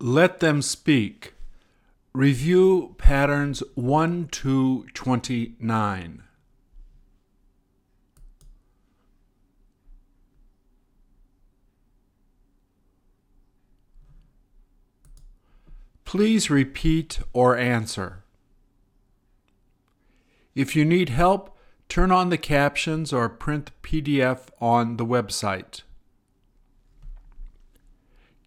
Let them speak. Review patterns 1 to 29. Please repeat or answer. If you need help, turn on the captions or print PDF on the website.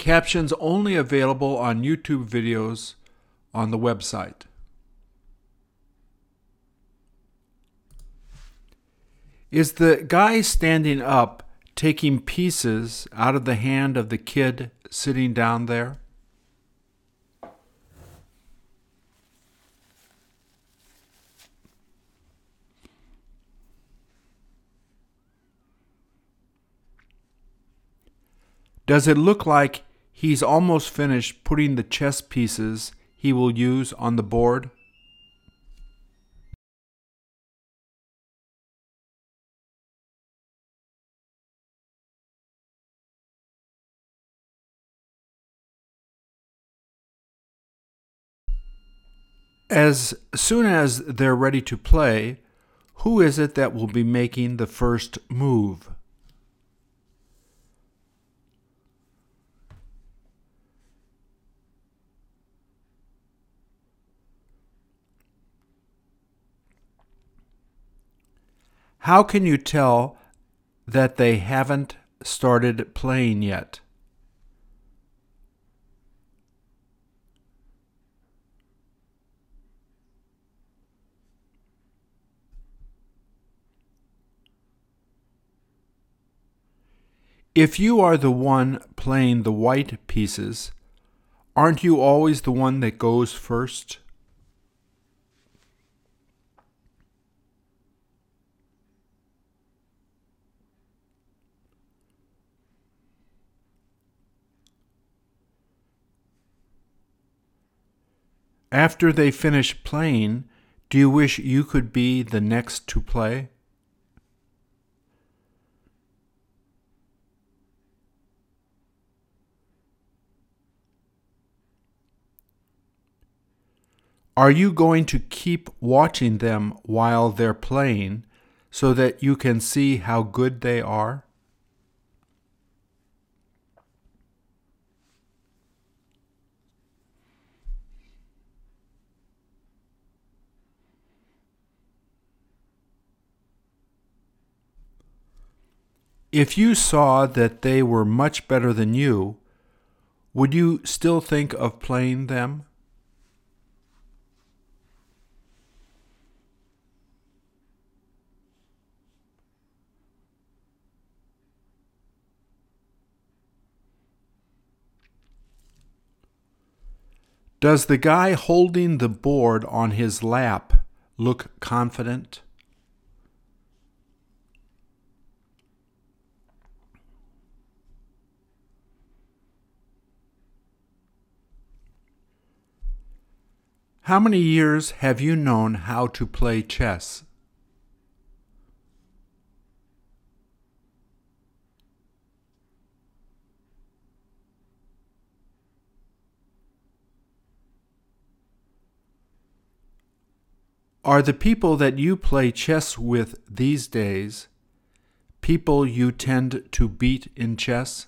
Captions only available on YouTube videos on the website. Is the guy standing up taking pieces out of the hand of the kid sitting down there? Does it look like he's almost finished putting the chess pieces he will use on the board? As soon as they're ready to play, who is it that will be making the first move? How can you tell that they haven't started playing yet? If you are the one playing the white pieces, aren't you always the one that goes first? After they finish playing, do you wish you could be the next to play? Are you going to keep watching them while they're playing so that you can see how good they are? If you saw that they were much better than you, would you still think of playing them? Does the guy holding the board on his lap look confident? How many years have you known how to play chess? Are the people that you play chess with these days people you tend to beat in chess?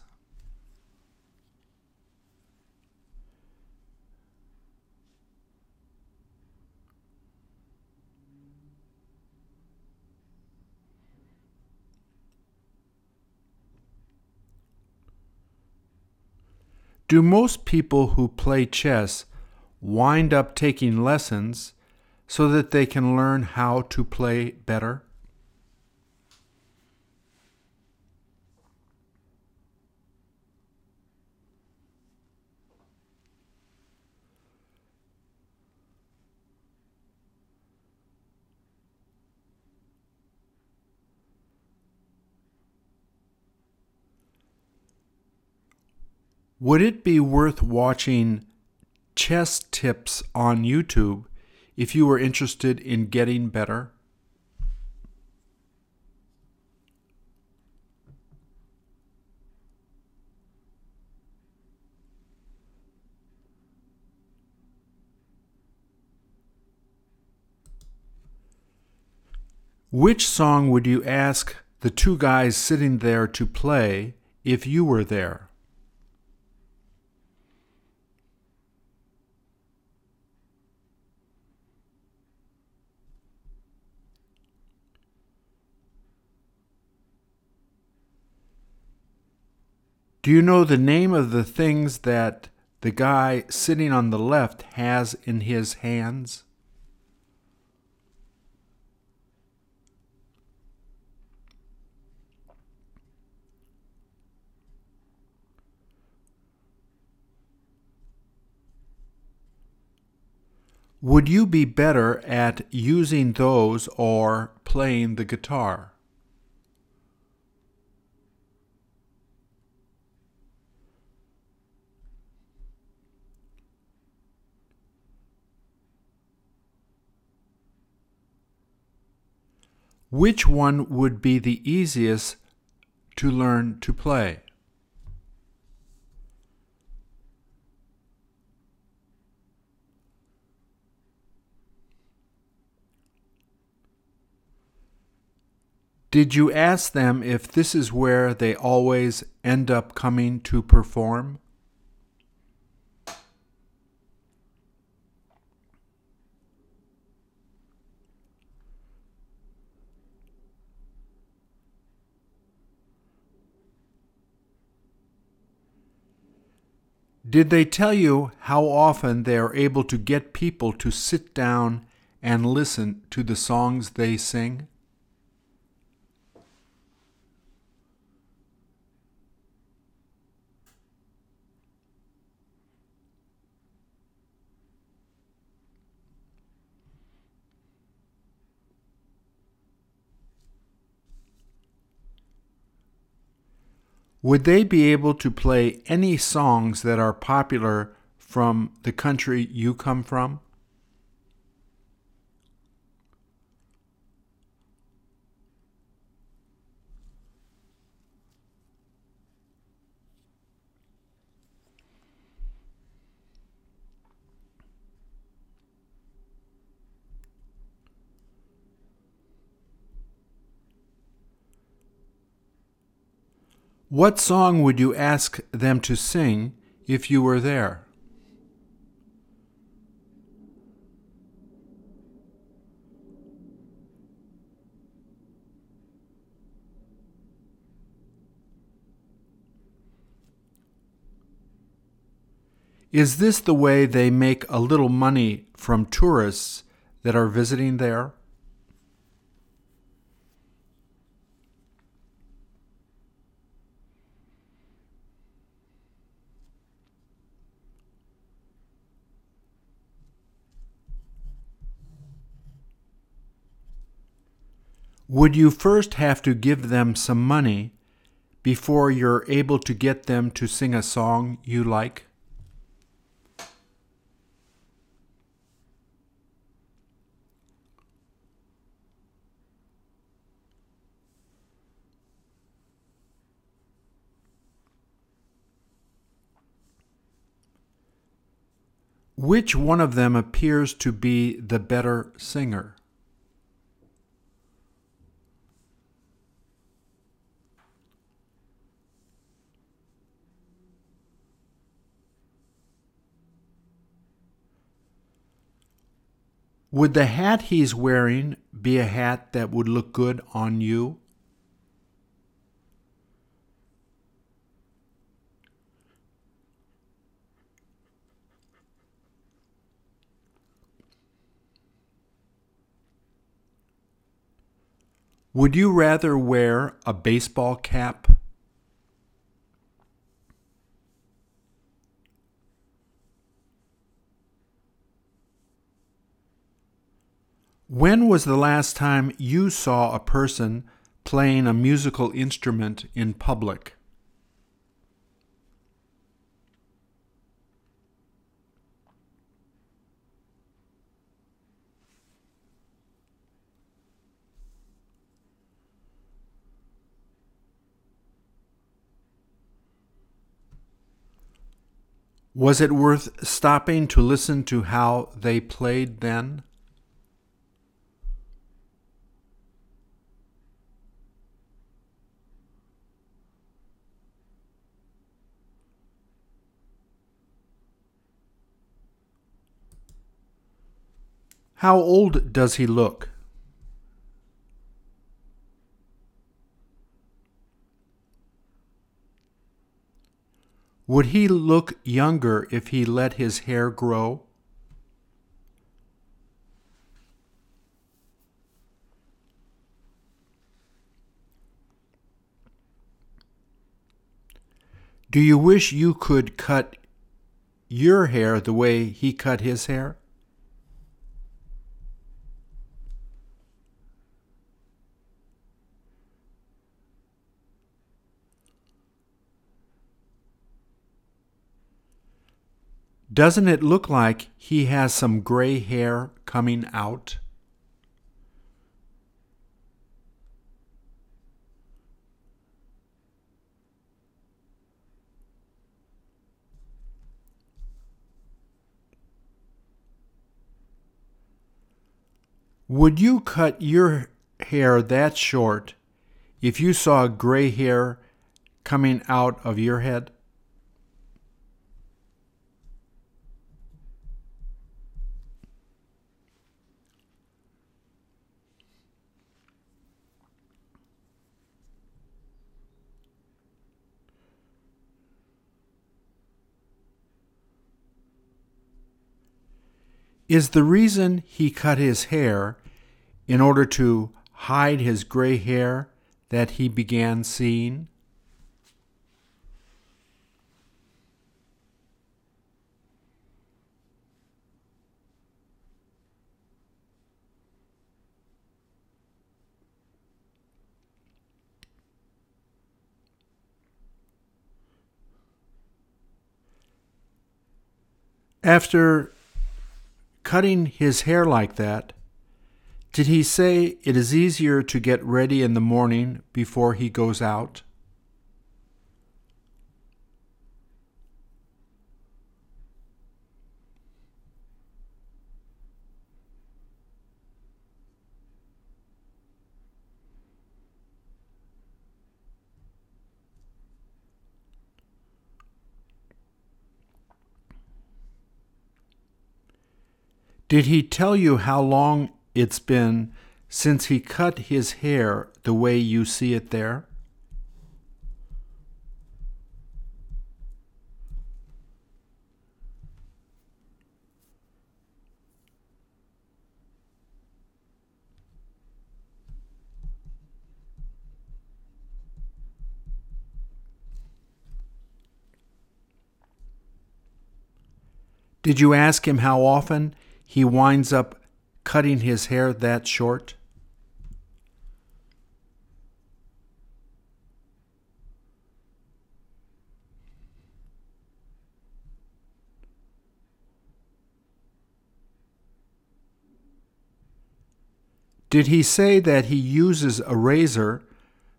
Do most people who play chess wind up taking lessons so that they can learn how to play better? Would it be worth watching chess tips on YouTube if you were interested in getting better? Which song would you ask the two guys sitting there to play if you were there? Do you know the name of the things that the guy sitting on the left has in his hands? Would you be better at using those or playing the guitar? Which one would be the easiest to learn to play? Did you ask them if this is where they always end up coming to perform? Did they tell you how often they are able to get people to sit down and listen to the songs they sing? Would they be able to play any songs that are popular from the country you come from? What song would you ask them to sing if you were there? Is this the way they make a little money from tourists that are visiting there? Would you first have to give them some money before you're able to get them to sing a song you like? Which one of them appears to be the better singer? Would the hat he's wearing be a hat that would look good on you? Would you rather wear a baseball cap When was the last time you saw a person playing a musical instrument in public? Was it worth stopping to listen to how they played then? How old does he look? Would he look younger if he let his hair grow? Do you wish you could cut your hair the way he cut his hair? Doesn't it look like he has some gray hair coming out? Would you cut your hair that short if you saw gray hair coming out of your head? Is the reason he cut his hair in order to hide his gray hair that he began seeing? After cutting his hair like that, did he say it is easier to get ready in the morning before he goes out? Did he tell you how long it's been since he cut his hair the way you see it there? Did you ask him how often he winds up cutting his hair that short? Did he say that he uses a razor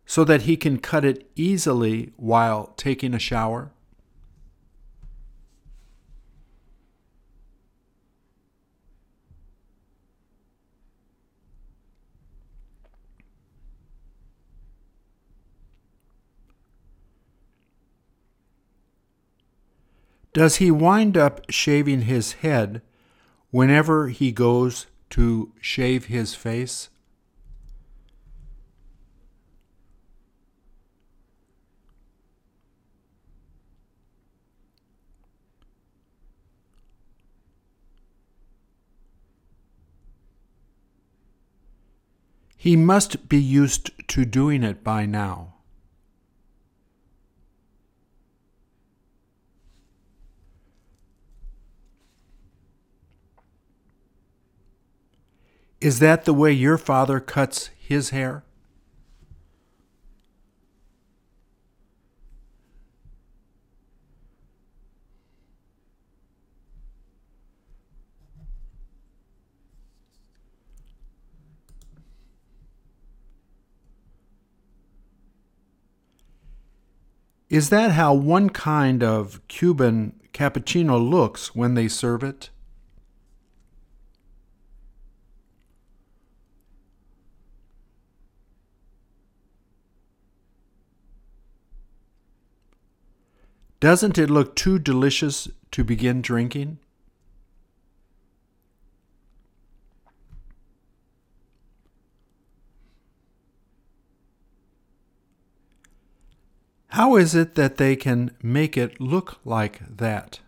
so that he can cut it easily while taking a shower? Does he wind up shaving his head whenever he goes to shave his face? He must be used to doing it by now. Is that the way your father cuts his hair? Is that how one kind of Cuban cappuccino looks when they serve it? Doesn't it look too delicious to begin drinking? How is it that they can make it look like that?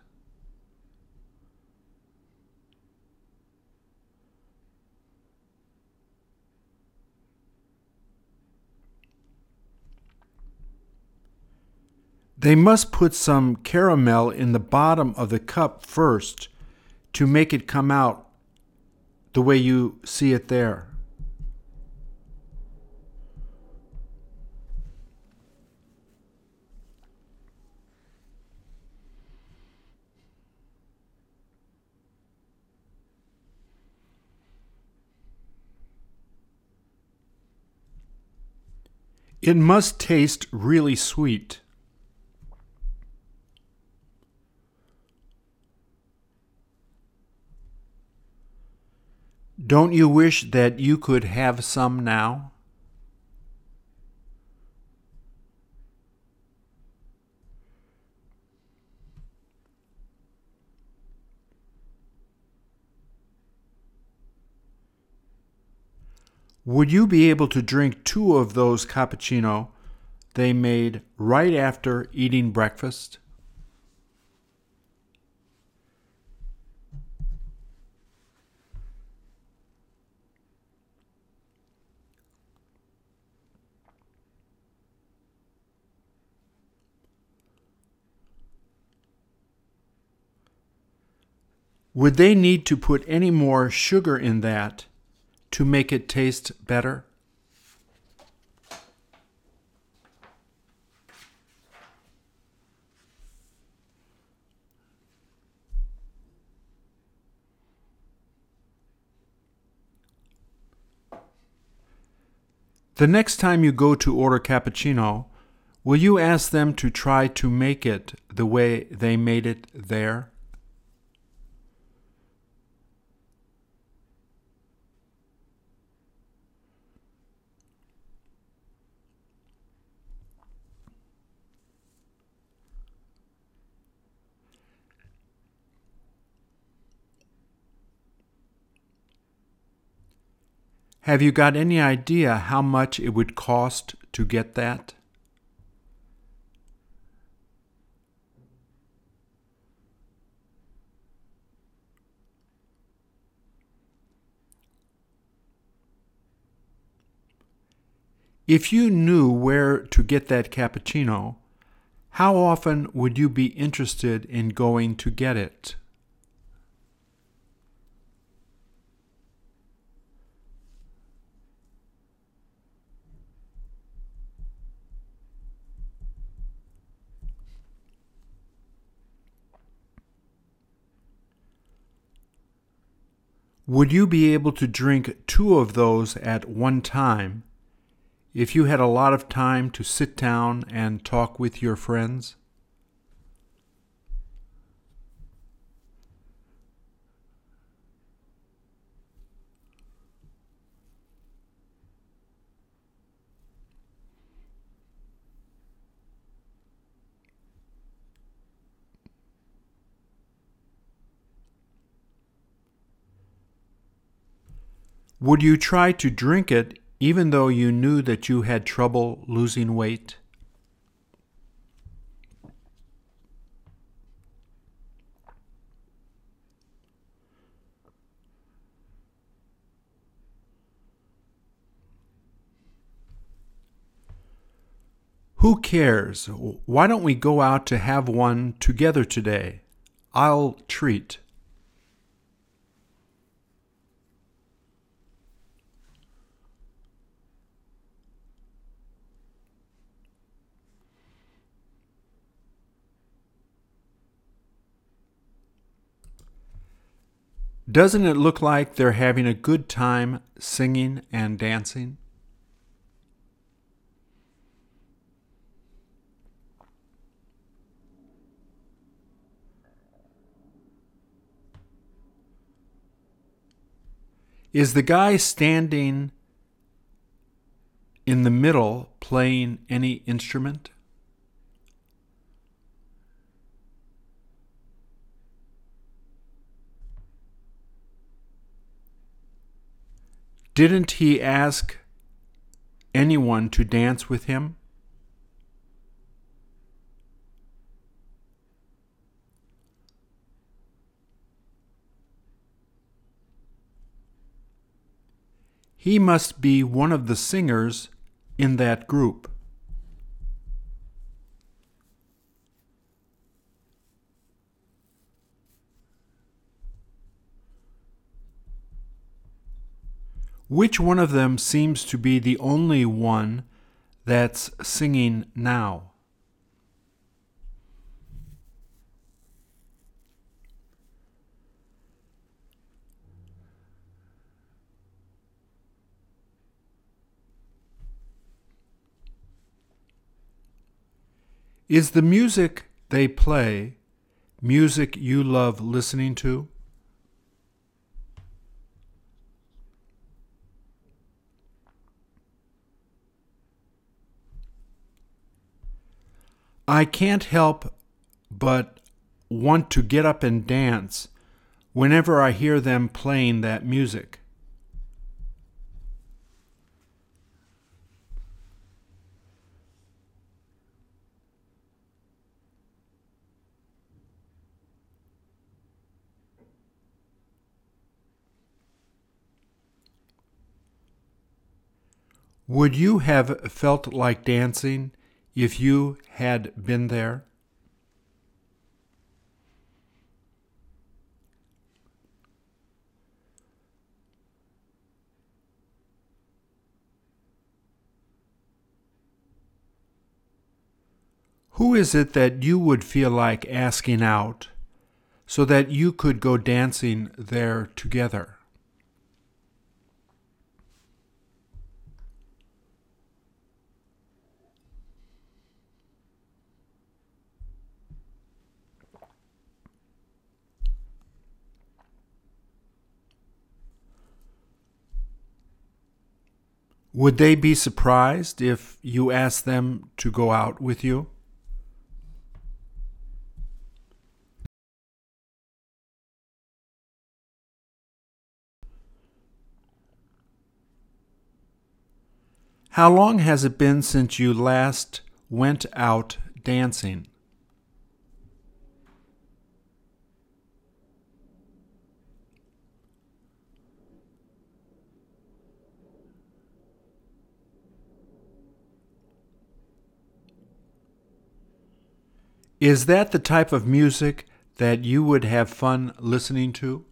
They must put some caramel in the bottom of the cup first to make it come out the way you see it there. It must taste really sweet. Don't you wish that you could have some now? Would you be able to drink two of those cappuccino they made right after eating breakfast? Would they need to put any more sugar in that to make it taste better? The next time you go to order cappuccino, will you ask them to try to make it the way they made it there? Have you got any idea how much it would cost to get that? If you knew where to get that cappuccino, how often would you be interested in going to get it? Would you be able to drink two of those at one time if you had a lot of time to sit down and talk with your friends? Would you try to drink it even though you knew that you had trouble losing weight? Who cares? Why don't we go out to have one together today? I'll treat. Doesn't it look like they're having a good time singing and dancing? Is the guy standing in the middle playing any instrument? Didn't he ask anyone to dance with him? He must be one of the singers in that group. Which one of them seems to be the only one that's singing now? Is the music they play music you love listening to? I can't help but want to get up and dance whenever I hear them playing that music. Would you have felt like dancing if you had been there? Who is it that you would feel like asking out so that you could go dancing there together? Would they be surprised if you asked them to go out with you? How long has it been since you last went out dancing? Is that the type of music that you would have fun listening to?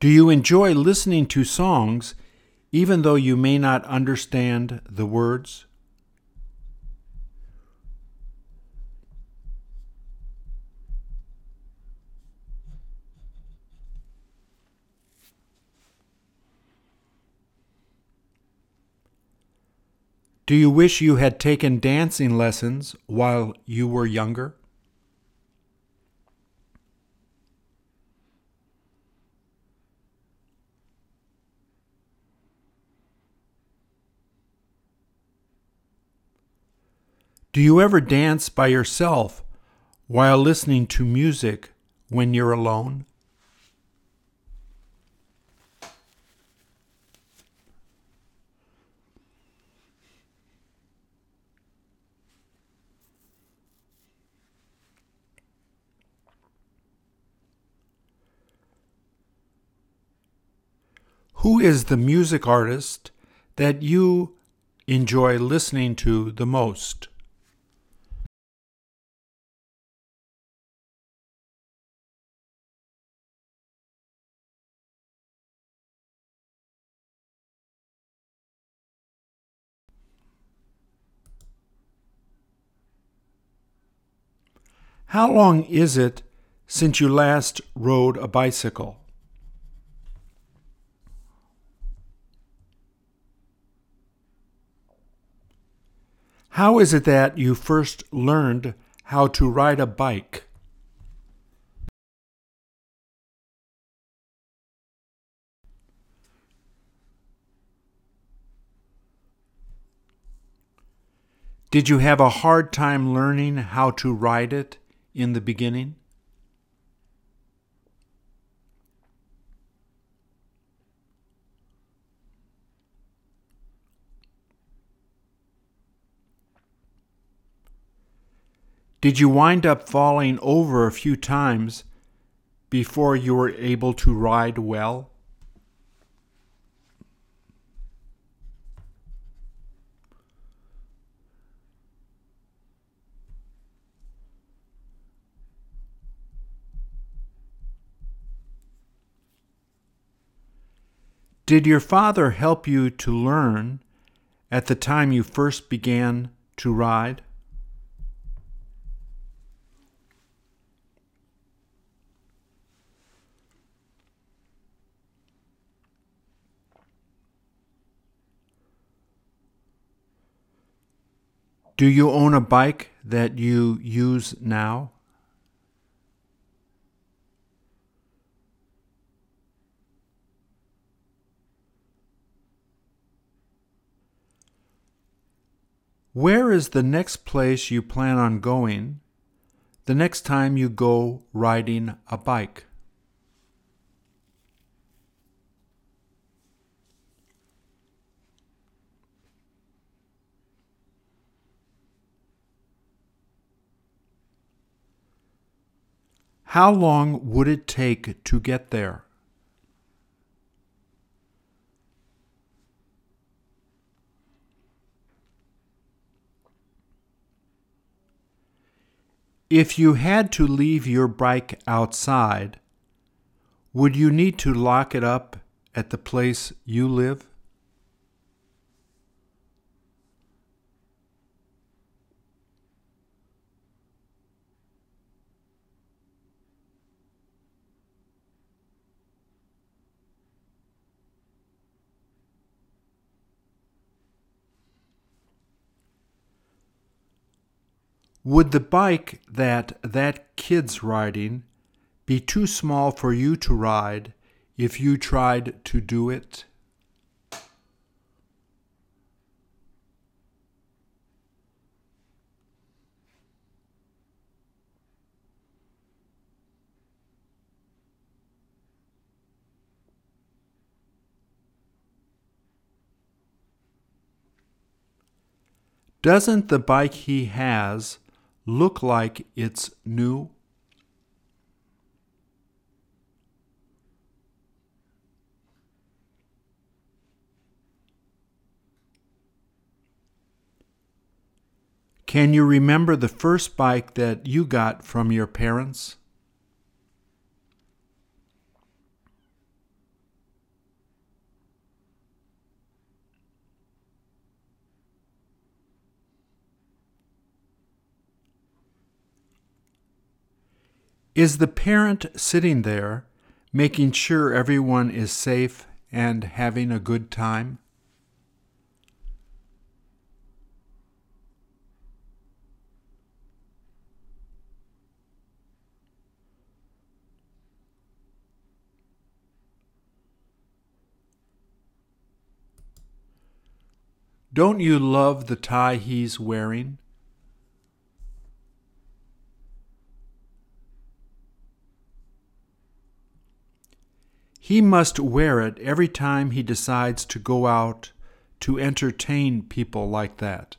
Do you enjoy listening to songs even though you may not understand the words? Do you wish you had taken dancing lessons while you were younger? Do you ever dance by yourself while listening to music when you're alone? Who is the music artist that you enjoy listening to the most? How long is it since you last rode a bicycle? How is it that you first learned how to ride a bike? Did you have a hard time learning how to ride it in the beginning? Did you wind up falling over a few times before you were able to ride well? Did your father help you to learn at the time you first began to ride? Do you own a bike that you use now? Where is the next place you plan on going the next time you go riding a bike? How long would it take to get there? If you had to leave your bike outside, would you need to lock it up at the place you live? Would the bike that that kid's riding be too small for you to ride if you tried to do it? Doesn't the bike he has look like it's new? Can you remember the first bike that you got from your parents? Is the parent sitting there making sure everyone is safe and having a good time? Don't you love the tie he's wearing? He must wear it every time he decides to go out to entertain people like that.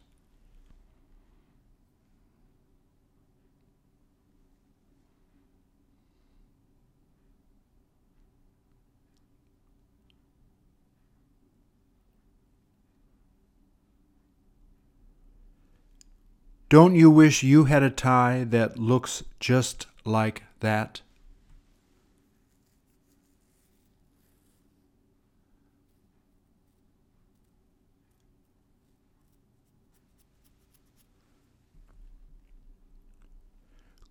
Don't you wish you had a tie that looks just like that?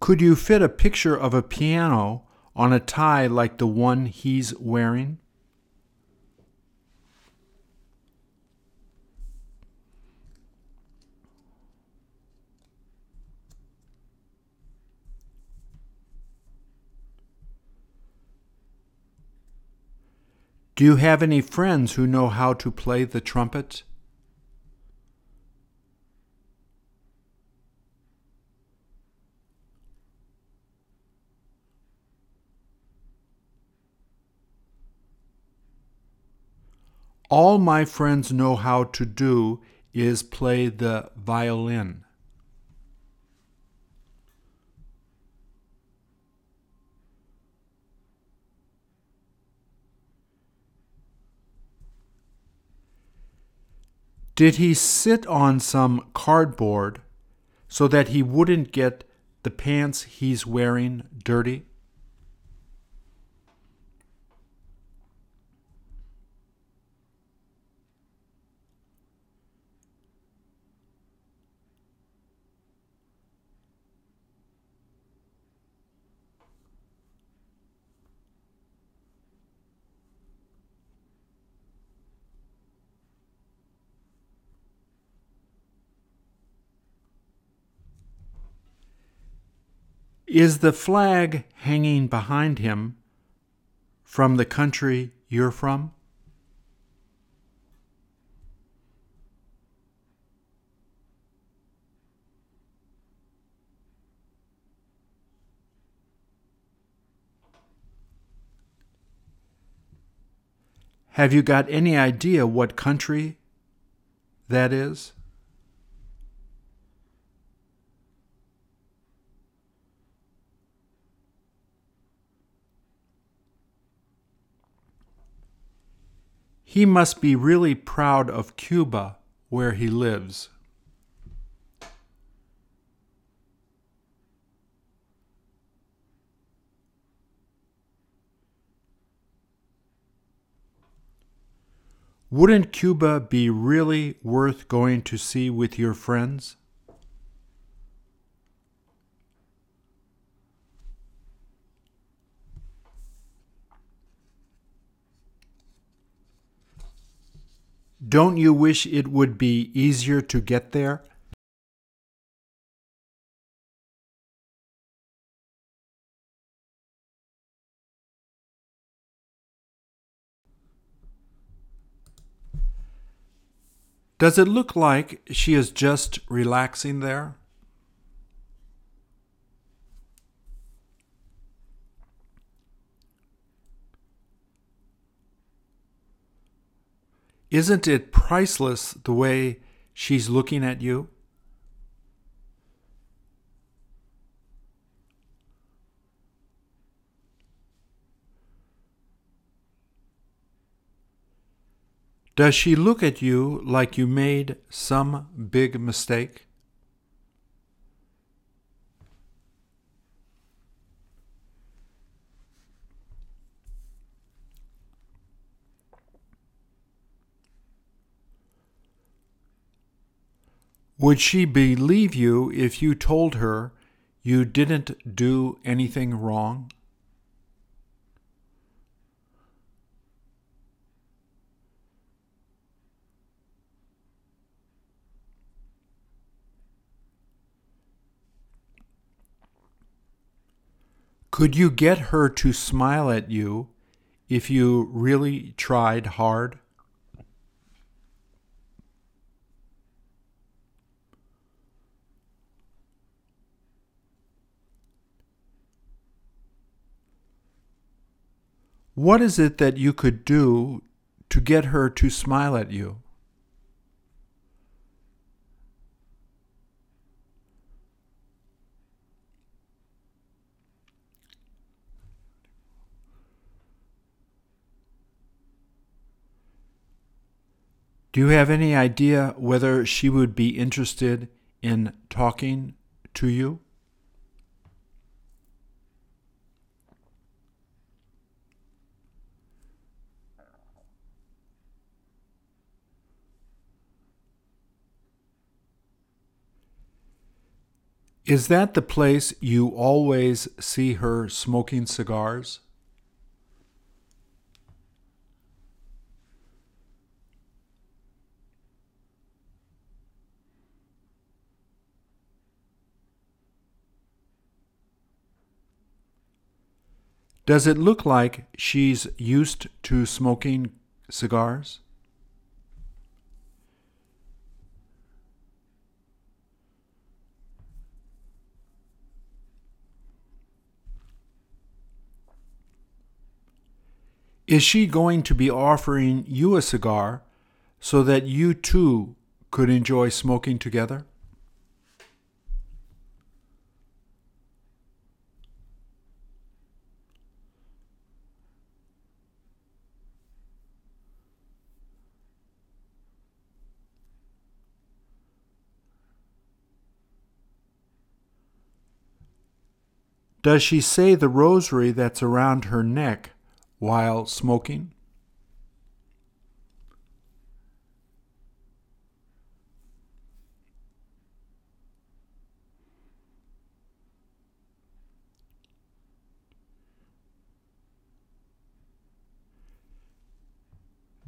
Could you fit a picture of a piano on a tie like the one he's wearing? Do you have any friends who know how to play the trumpet? all my friends know how to do is play the violin. Did he sit on some cardboard so that he wouldn't get the pants he's wearing dirty? Is the flag hanging behind him from the country you're from? Have you got any idea what country that is? He must be really proud of Cuba, where he lives. Wouldn't Cuba be really worth going to see with your friends? Don't you wish it would be easier to get there? Does it look like she is just relaxing there? Isn't it priceless the way she's looking at you? Does she look at you like you made some big mistake? Would she believe you if you told her you didn't do anything wrong? Could you get her to smile at you if you really tried hard? What is it that you could do to get her to smile at you? Do you have any idea whether she would be interested in talking to you? Is that the place you always see her smoking cigars? Does it look like she's used to smoking cigars? Is she going to be offering you a cigar so that you too could enjoy smoking together? Does she say the rosary that's around her neck while smoking?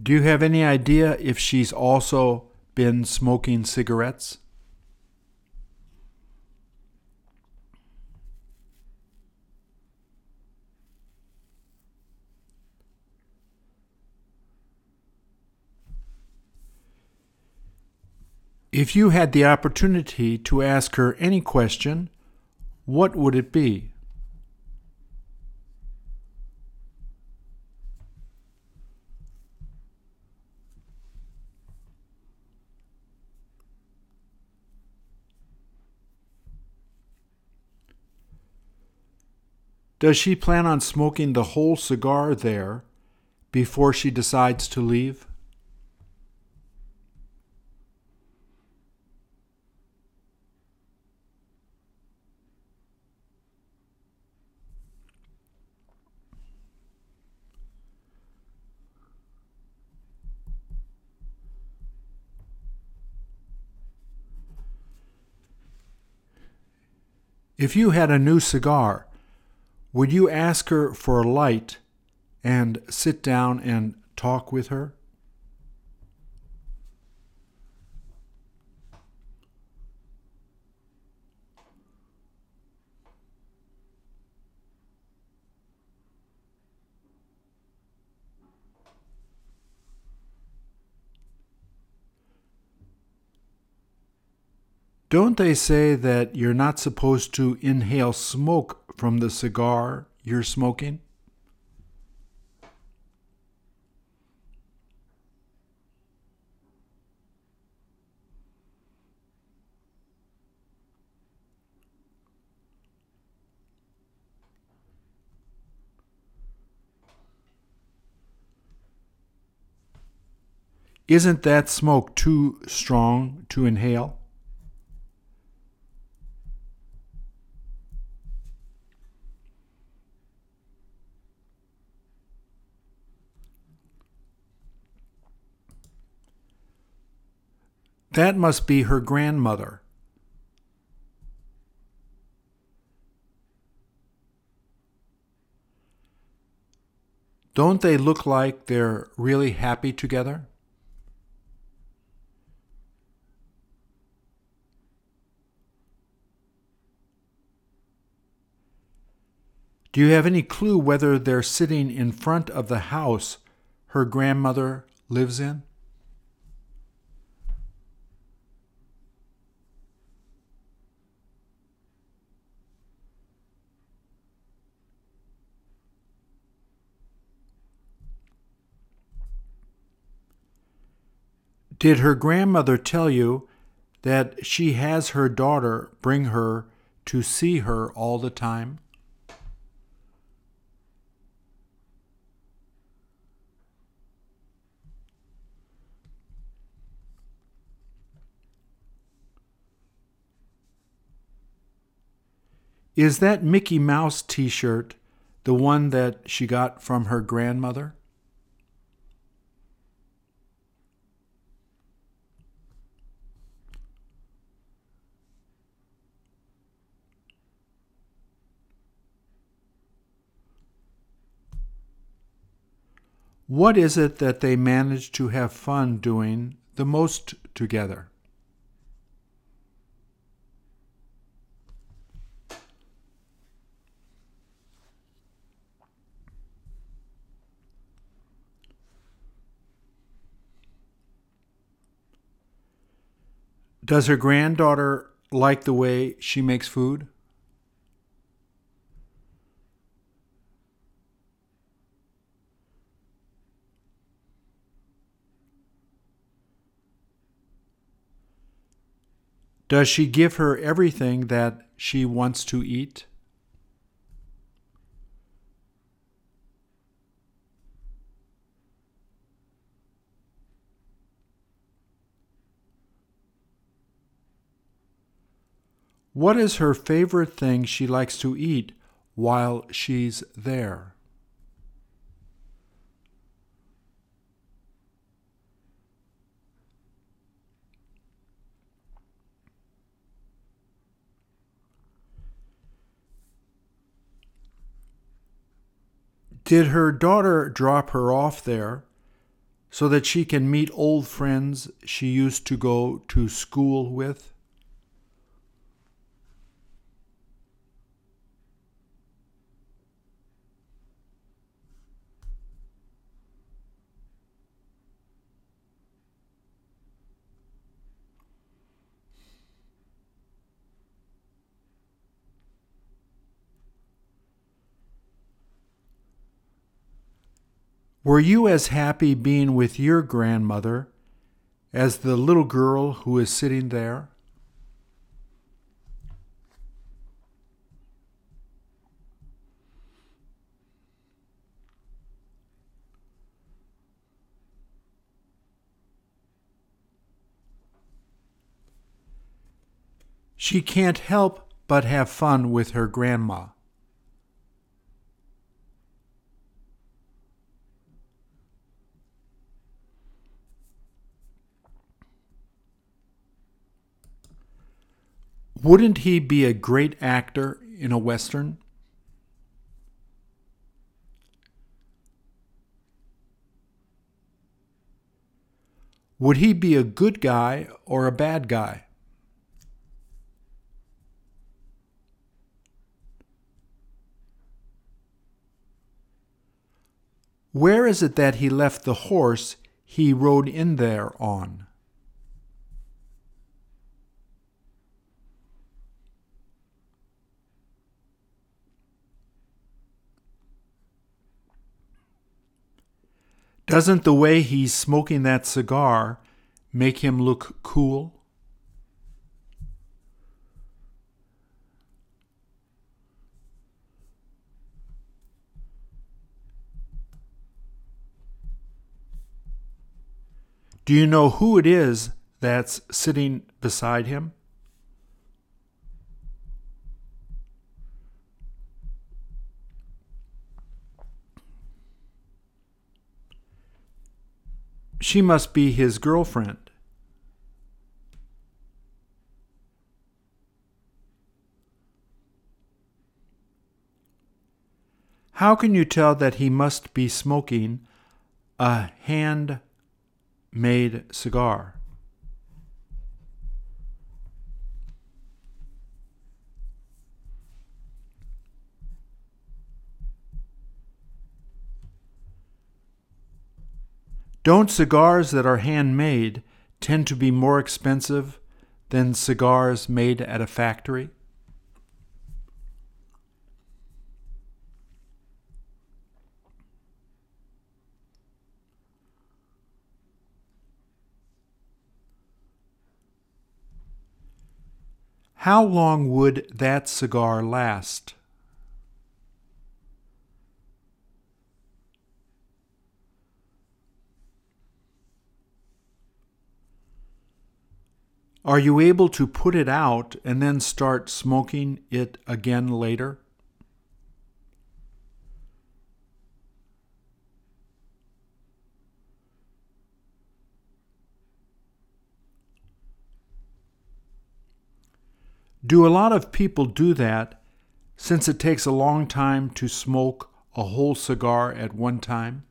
Do you have any idea if she's also been smoking cigarettes? If you had the opportunity to ask her any question, what would it be? Does she plan on smoking the whole cigar there before she decides to leave? If you had a new cigar, would you ask her for a light and sit down and talk with her? Don't they say that you're not supposed to inhale smoke from the cigar you're smoking? Isn't that smoke too strong to inhale? That must be her grandmother. Don't they look like they're really happy together? Do you have any clue whether they're sitting in front of the house her grandmother lives in? Did her grandmother tell you that she has her daughter bring her to see her all the time? Is that Mickey Mouse t shirt the one that she got from her grandmother? What is it that they manage to have fun doing the most together? Does her granddaughter like the way she makes food? Does she give her everything that she wants to eat? What is her favorite thing she likes to eat while she's there. Did her daughter drop her off there so that she can meet old friends she used to go to school with? Were you as happy being with your grandmother as the little girl who is sitting there? She can't help but have fun with her grandma. Wouldn't he be a great actor in a Western? Would he be a good guy or a bad guy? Where is it that he left the horse he rode in there on? Doesn't the way he's smoking that cigar make him look cool? Do you know who it is that's sitting beside him? She must be his girlfriend. How can you tell that he must be smoking a hand made cigar? Don't cigars that are handmade tend to be more expensive than cigars made at a factory? How long would that cigar last? Are you able to put it out and then start smoking it again later? Do a lot of people do that since it takes a long time to smoke a whole cigar at one time?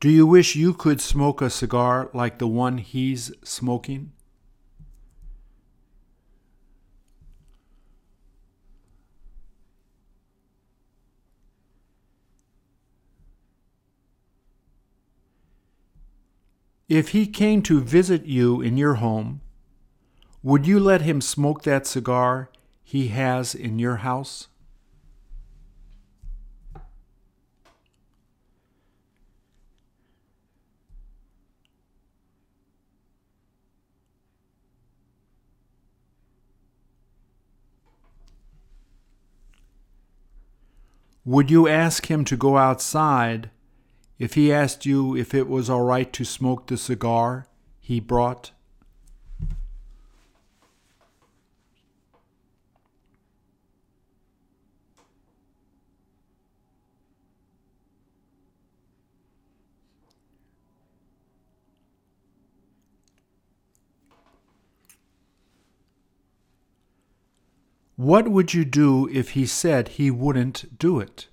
Do you wish you could smoke a cigar like the one he's smoking? If he came to visit you in your home, would you let him smoke that cigar he has in your house? Would you ask him to go outside if he asked you if it was all right to smoke the cigar he brought? What would you do if he said he wouldn't do it?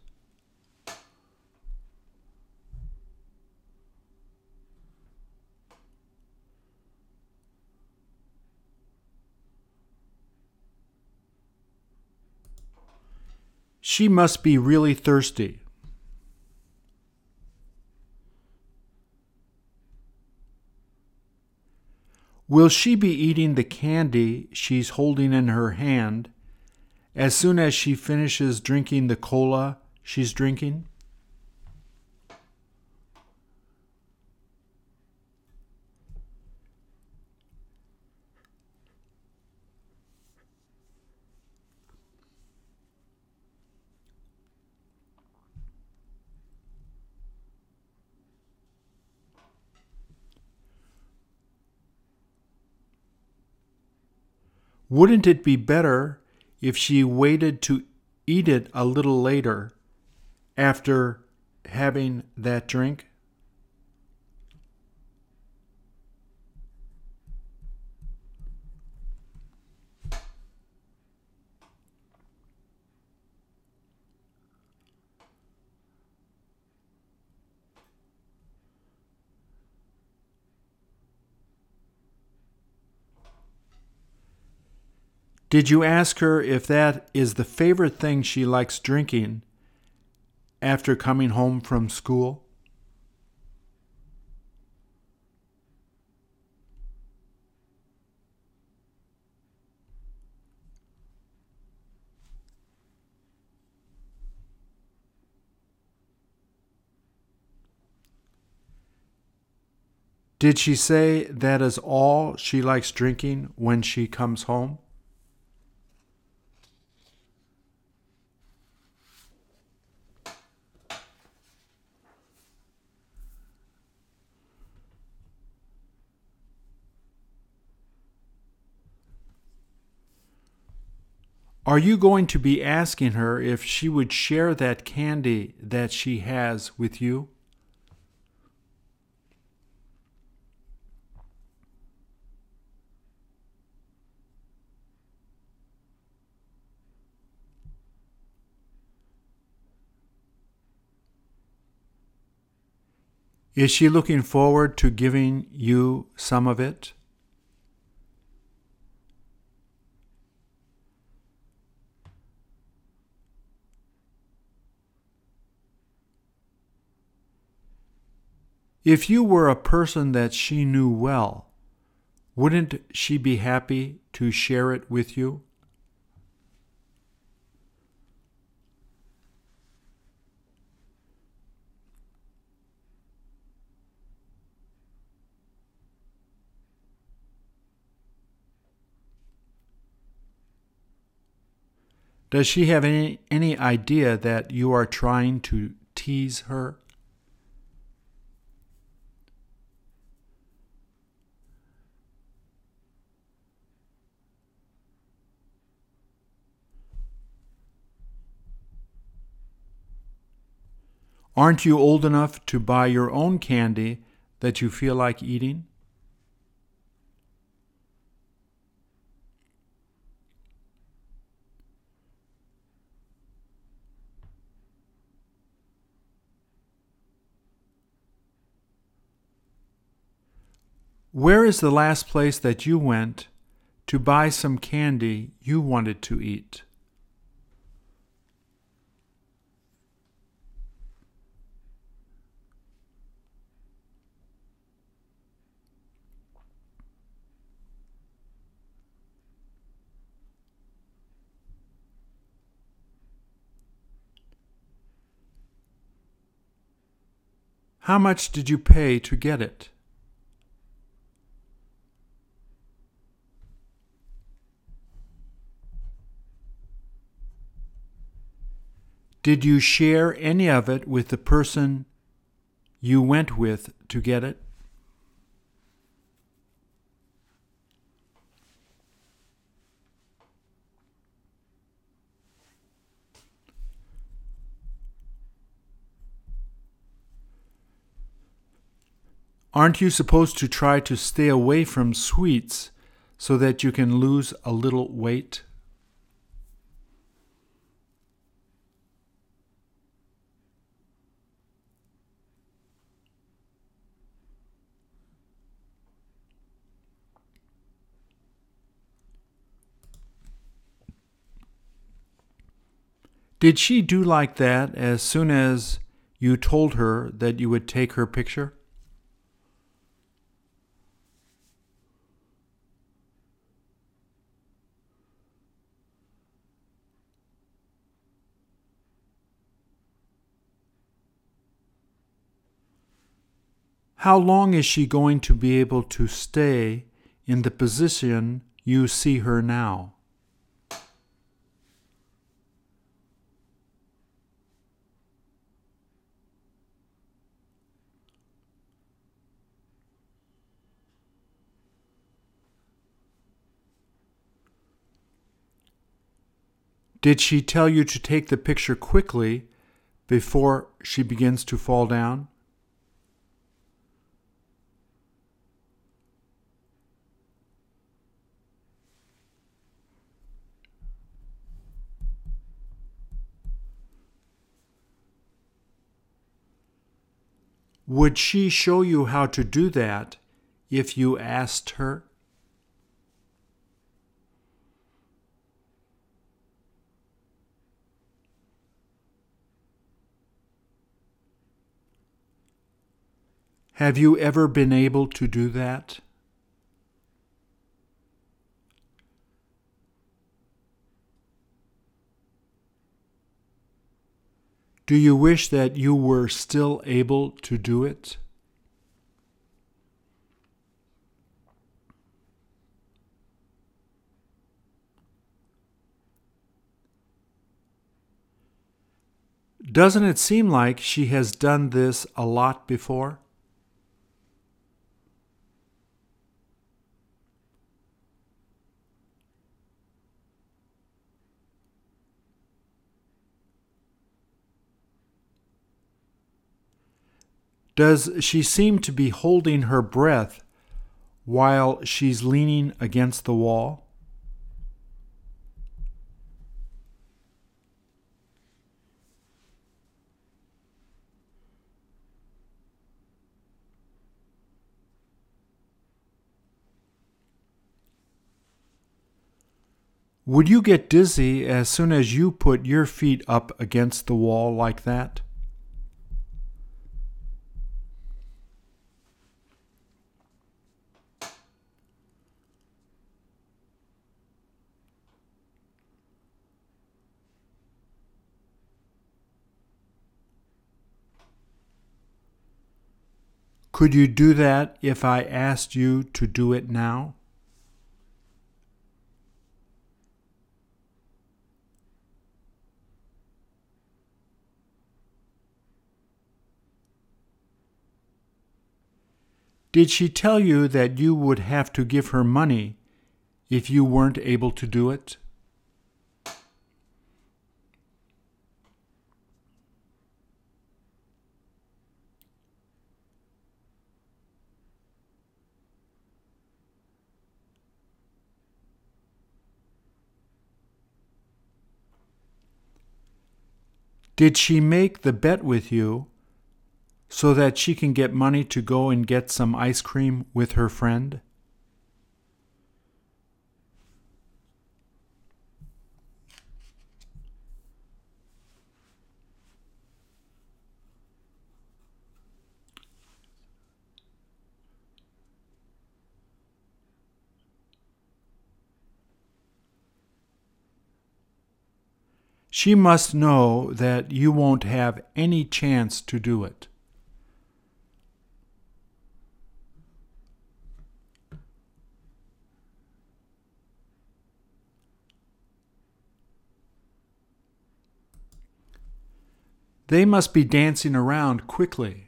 She must be really thirsty. Will she be eating the candy she's holding in her hand as soon as she finishes drinking the cola she's drinking? Wouldn't it be better if she waited to eat it a little later after having that drink? Did you ask her if that is the favorite thing she likes drinking after coming home from school? Did she say that is all she likes drinking when she comes home? Are you going to be asking her if she would share that candy that she has with you? Is she looking forward to giving you some of it? If you were a person that she knew well, wouldn't she be happy to share it with you? Does she have any, any idea that you are trying to tease her? Aren't you old enough to buy your own candy that you feel like eating? Where is the last place that you went to buy some candy you wanted to eat? How much did you pay to get it? Did you share any of it with the person you went with to get it? Aren't you supposed to try to stay away from sweets so that you can lose a little weight? Did she do like that as soon as you told her that you would take her picture? How long is she going to be able to stay in the position you see her now? Did she tell you to take the picture quickly before she begins to fall down? Would she show you how to do that if you asked her? Have you ever been able to do that? Do you wish that you were still able to do it? Doesn't it seem like she has done this a lot before? Does she seem to be holding her breath while she's leaning against the wall? Would you get dizzy as soon as you put your feet up against the wall like that? Could you do that if I asked you to do it now? Did she tell you that you would have to give her money if you weren't able to do it? Did she make the bet with you so that she can get money to go and get some ice cream with her friend? She must know that you won't have any chance to do it. They must be dancing around quickly.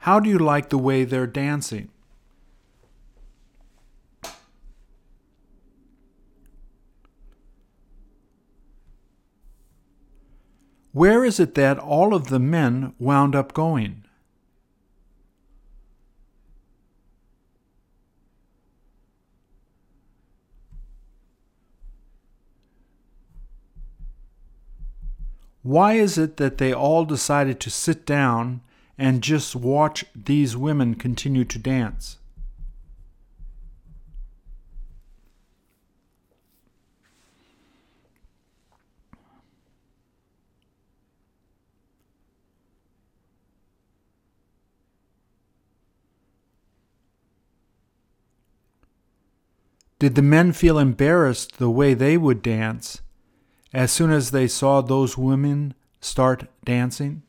How do you like the way they're dancing? Where is it that all of the men wound up going? Why is it that they all decided to sit down and just watch these women continue to dance? Did the men feel embarrassed the way they would dance as soon as they saw those women start dancing?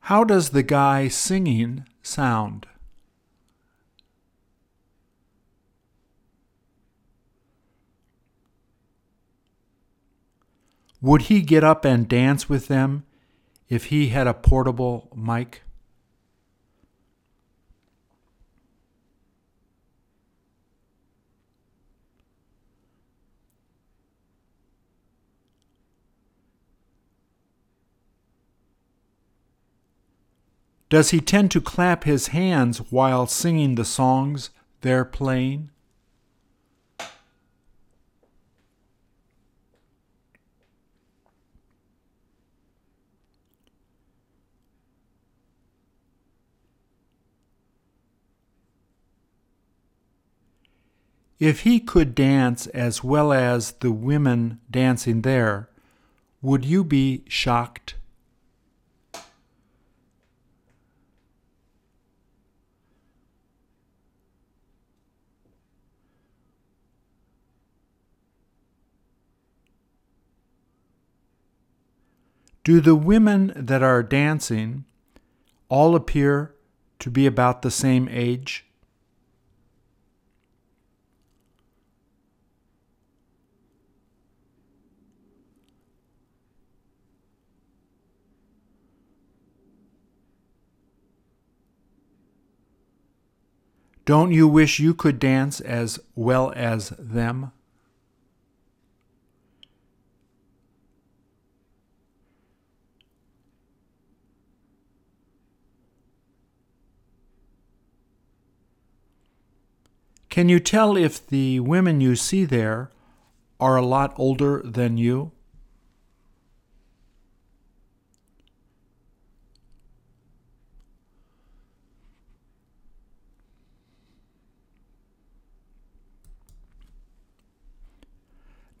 How does the guy singing sound? Would he get up and dance with them if he had a portable mic? Does he tend to clap his hands while singing the songs they're playing? If he could dance as well as the women dancing there, would you be shocked? Do the women that are dancing all appear to be about the same age? Don't you wish you could dance as well as them? Can you tell if the women you see there are a lot older than you?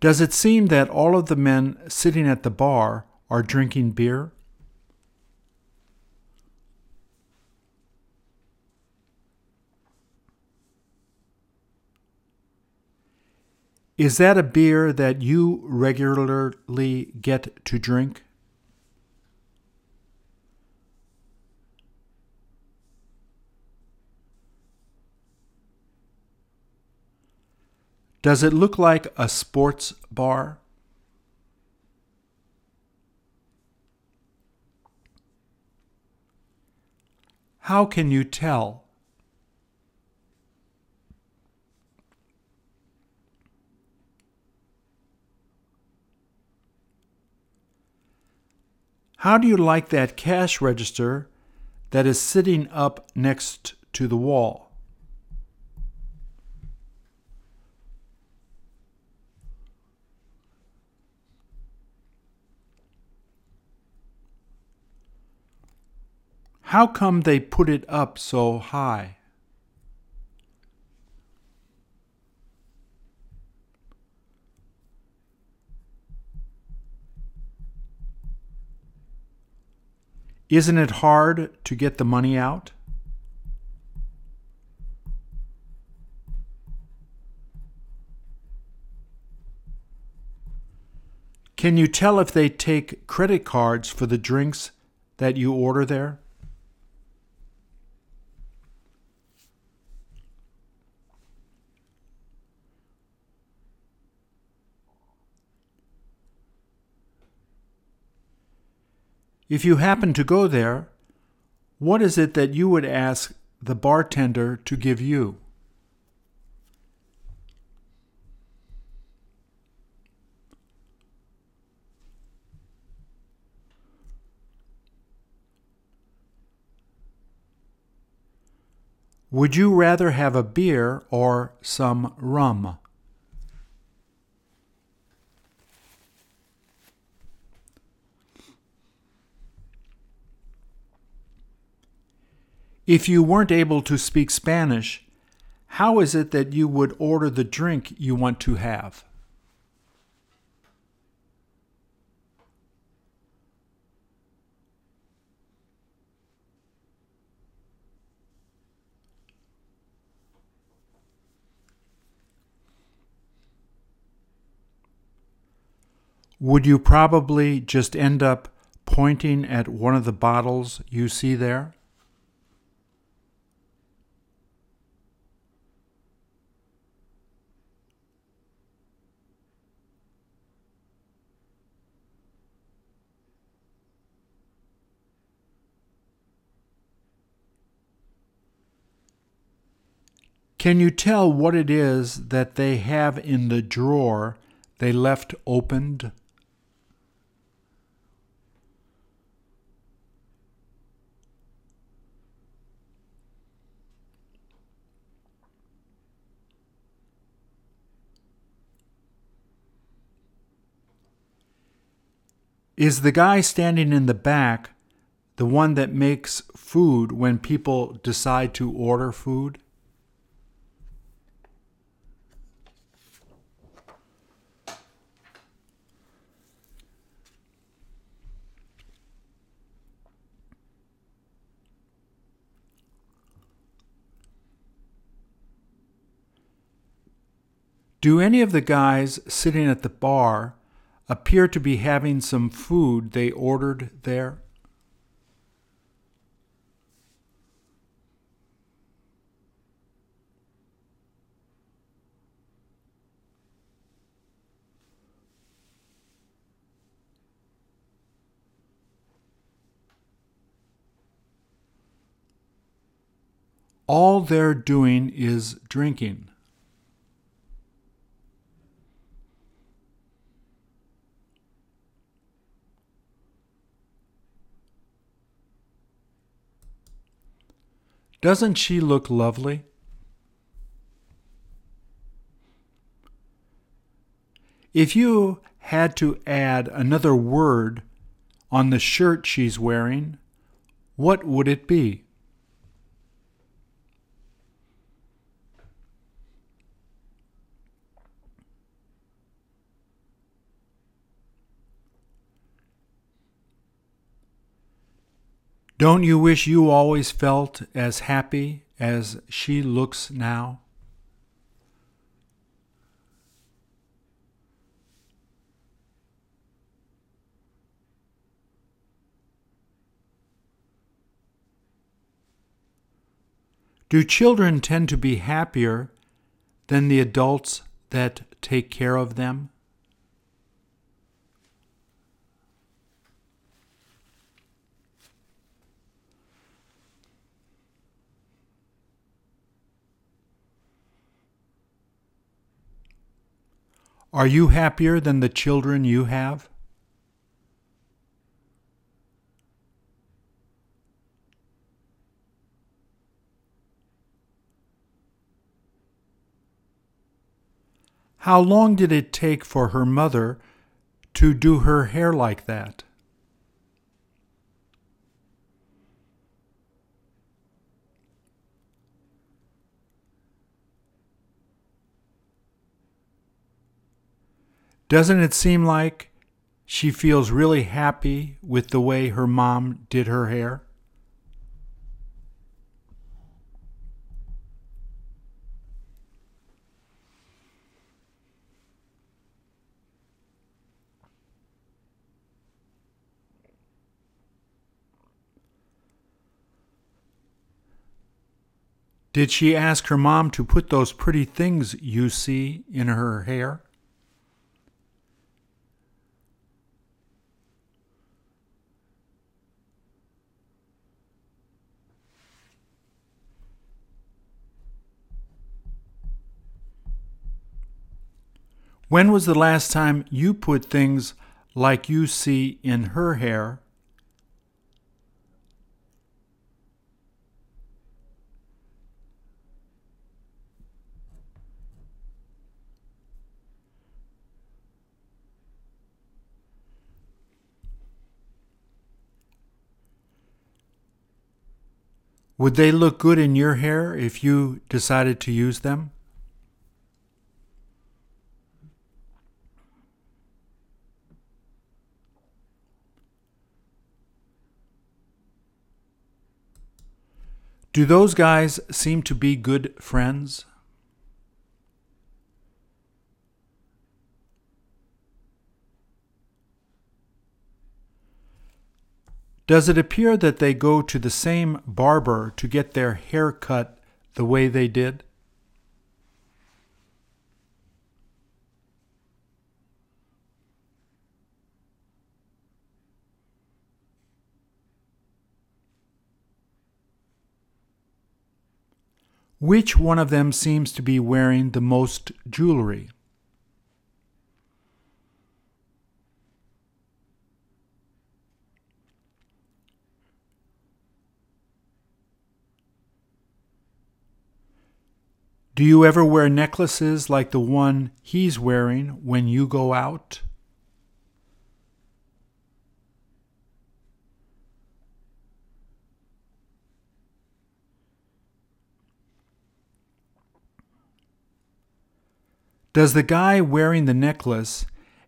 Does it seem that all of the men sitting at the bar are drinking beer? Is that a beer that you regularly get to drink? Does it look like a sports bar? How can you tell? How do you like that cash register that is sitting up next to the wall? How come they put it up so high? Isn't it hard to get the money out? Can you tell if they take credit cards for the drinks that you order there? If you happen to go there, what is it that you would ask the bartender to give you? Would you rather have a beer or some rum? If you weren't able to speak Spanish, how is it that you would order the drink you want to have? Would you probably just end up pointing at one of the bottles you see there? Can you tell what it is that they have in the drawer they left opened? Is the guy standing in the back the one that makes food when people decide to order food? Do any of the guys sitting at the bar appear to be having some food they ordered there? All they're doing is drinking. Doesn't she look lovely? If you had to add another word on the shirt she's wearing, what would it be? Don't you wish you always felt as happy as she looks now? Do children tend to be happier than the adults that take care of them? Are you happier than the children you have? How long did it take for her mother to do her hair like that? Doesn't it seem like she feels really happy with the way her mom did her hair? Did she ask her mom to put those pretty things you see in her hair? When was the last time you put things like you see in her hair? Would they look good in your hair if you decided to use them? Do those guys seem to be good friends? Does it appear that they go to the same barber to get their hair cut the way they did? Which one of them seems to be wearing the most jewelry? Do you ever wear necklaces like the one he's wearing when you go out? Does the guy wearing the necklace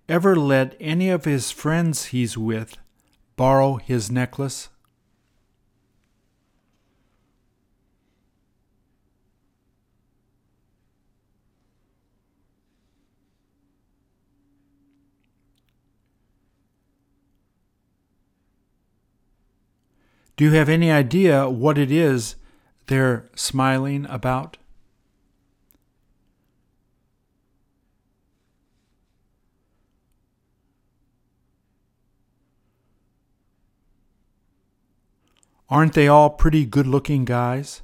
ever let any of his friends he's with borrow his necklace? Do you have any idea what it is they're smiling about? Aren't they all pretty good looking guys?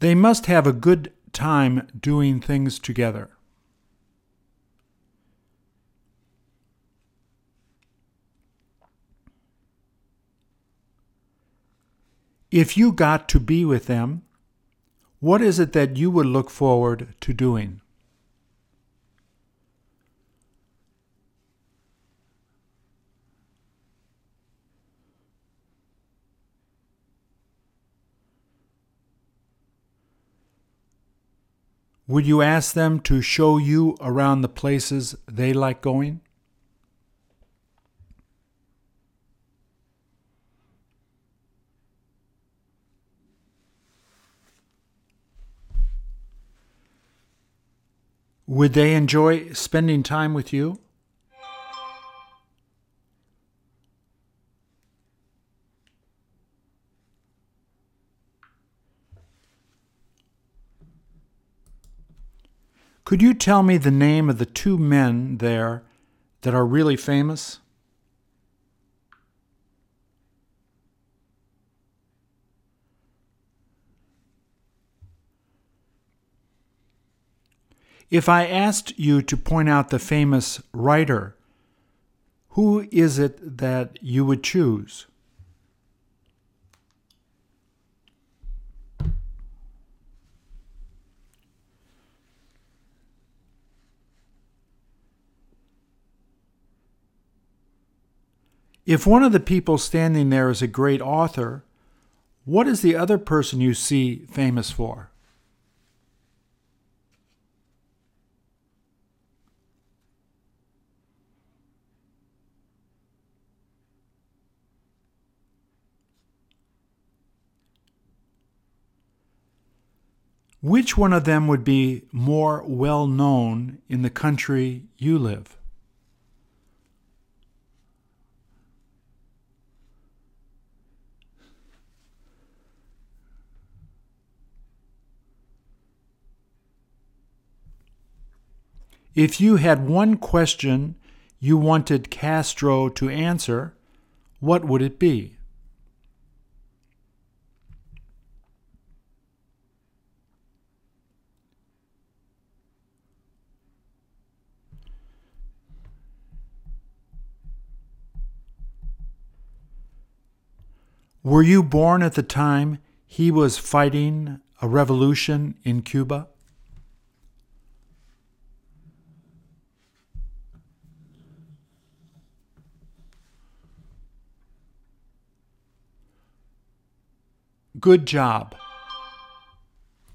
They must have a good time doing things together. If you got to be with them, what is it that you would look forward to doing? Would you ask them to show you around the places they like going? Would they enjoy spending time with you? Could you tell me the name of the two men there that are really famous? If I asked you to point out the famous writer, who is it that you would choose? If one of the people standing there is a great author, what is the other person you see famous for? Which one of them would be more well known in the country you live? If you had one question you wanted Castro to answer, what would it be? Were you born at the time he was fighting a revolution in Cuba? Good job.